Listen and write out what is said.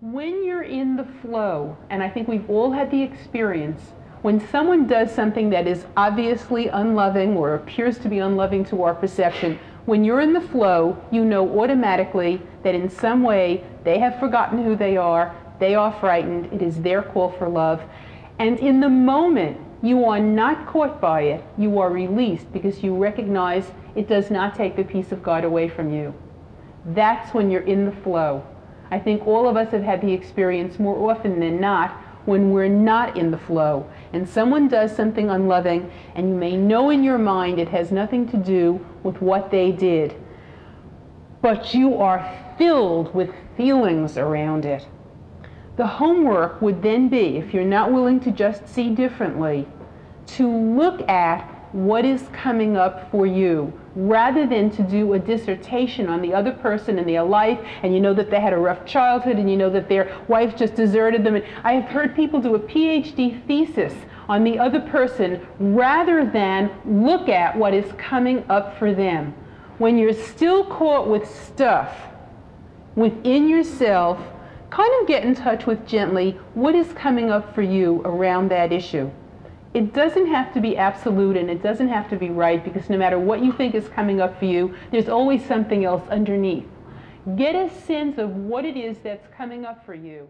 When you're in the flow, and I think we've all had the experience, when someone does something that is obviously unloving or appears to be unloving to our perception, when you're in the flow, you know automatically that in some way they have forgotten who they are, they are frightened, it is their call for love. And in the moment, you are not caught by it, you are released because you recognize it does not take the peace of God away from you. That's when you're in the flow. I think all of us have had the experience more often than not when we're not in the flow and someone does something unloving and you may know in your mind it has nothing to do with what they did, but you are filled with feelings around it. The homework would then be, if you're not willing to just see differently, to look at what is coming up for you rather than to do a dissertation on the other person and their life and you know that they had a rough childhood and you know that their wife just deserted them. I have heard people do a phd thesis on the other person rather than look at what is coming up for them. When you're still caught with stuff within yourself kind of get in touch with gently what is coming up for you around that issue it doesn't have to be absolute and it doesn't have to be right because no matter what you think is coming up for you, there's always something else underneath. Get a sense of what it is that's coming up for you.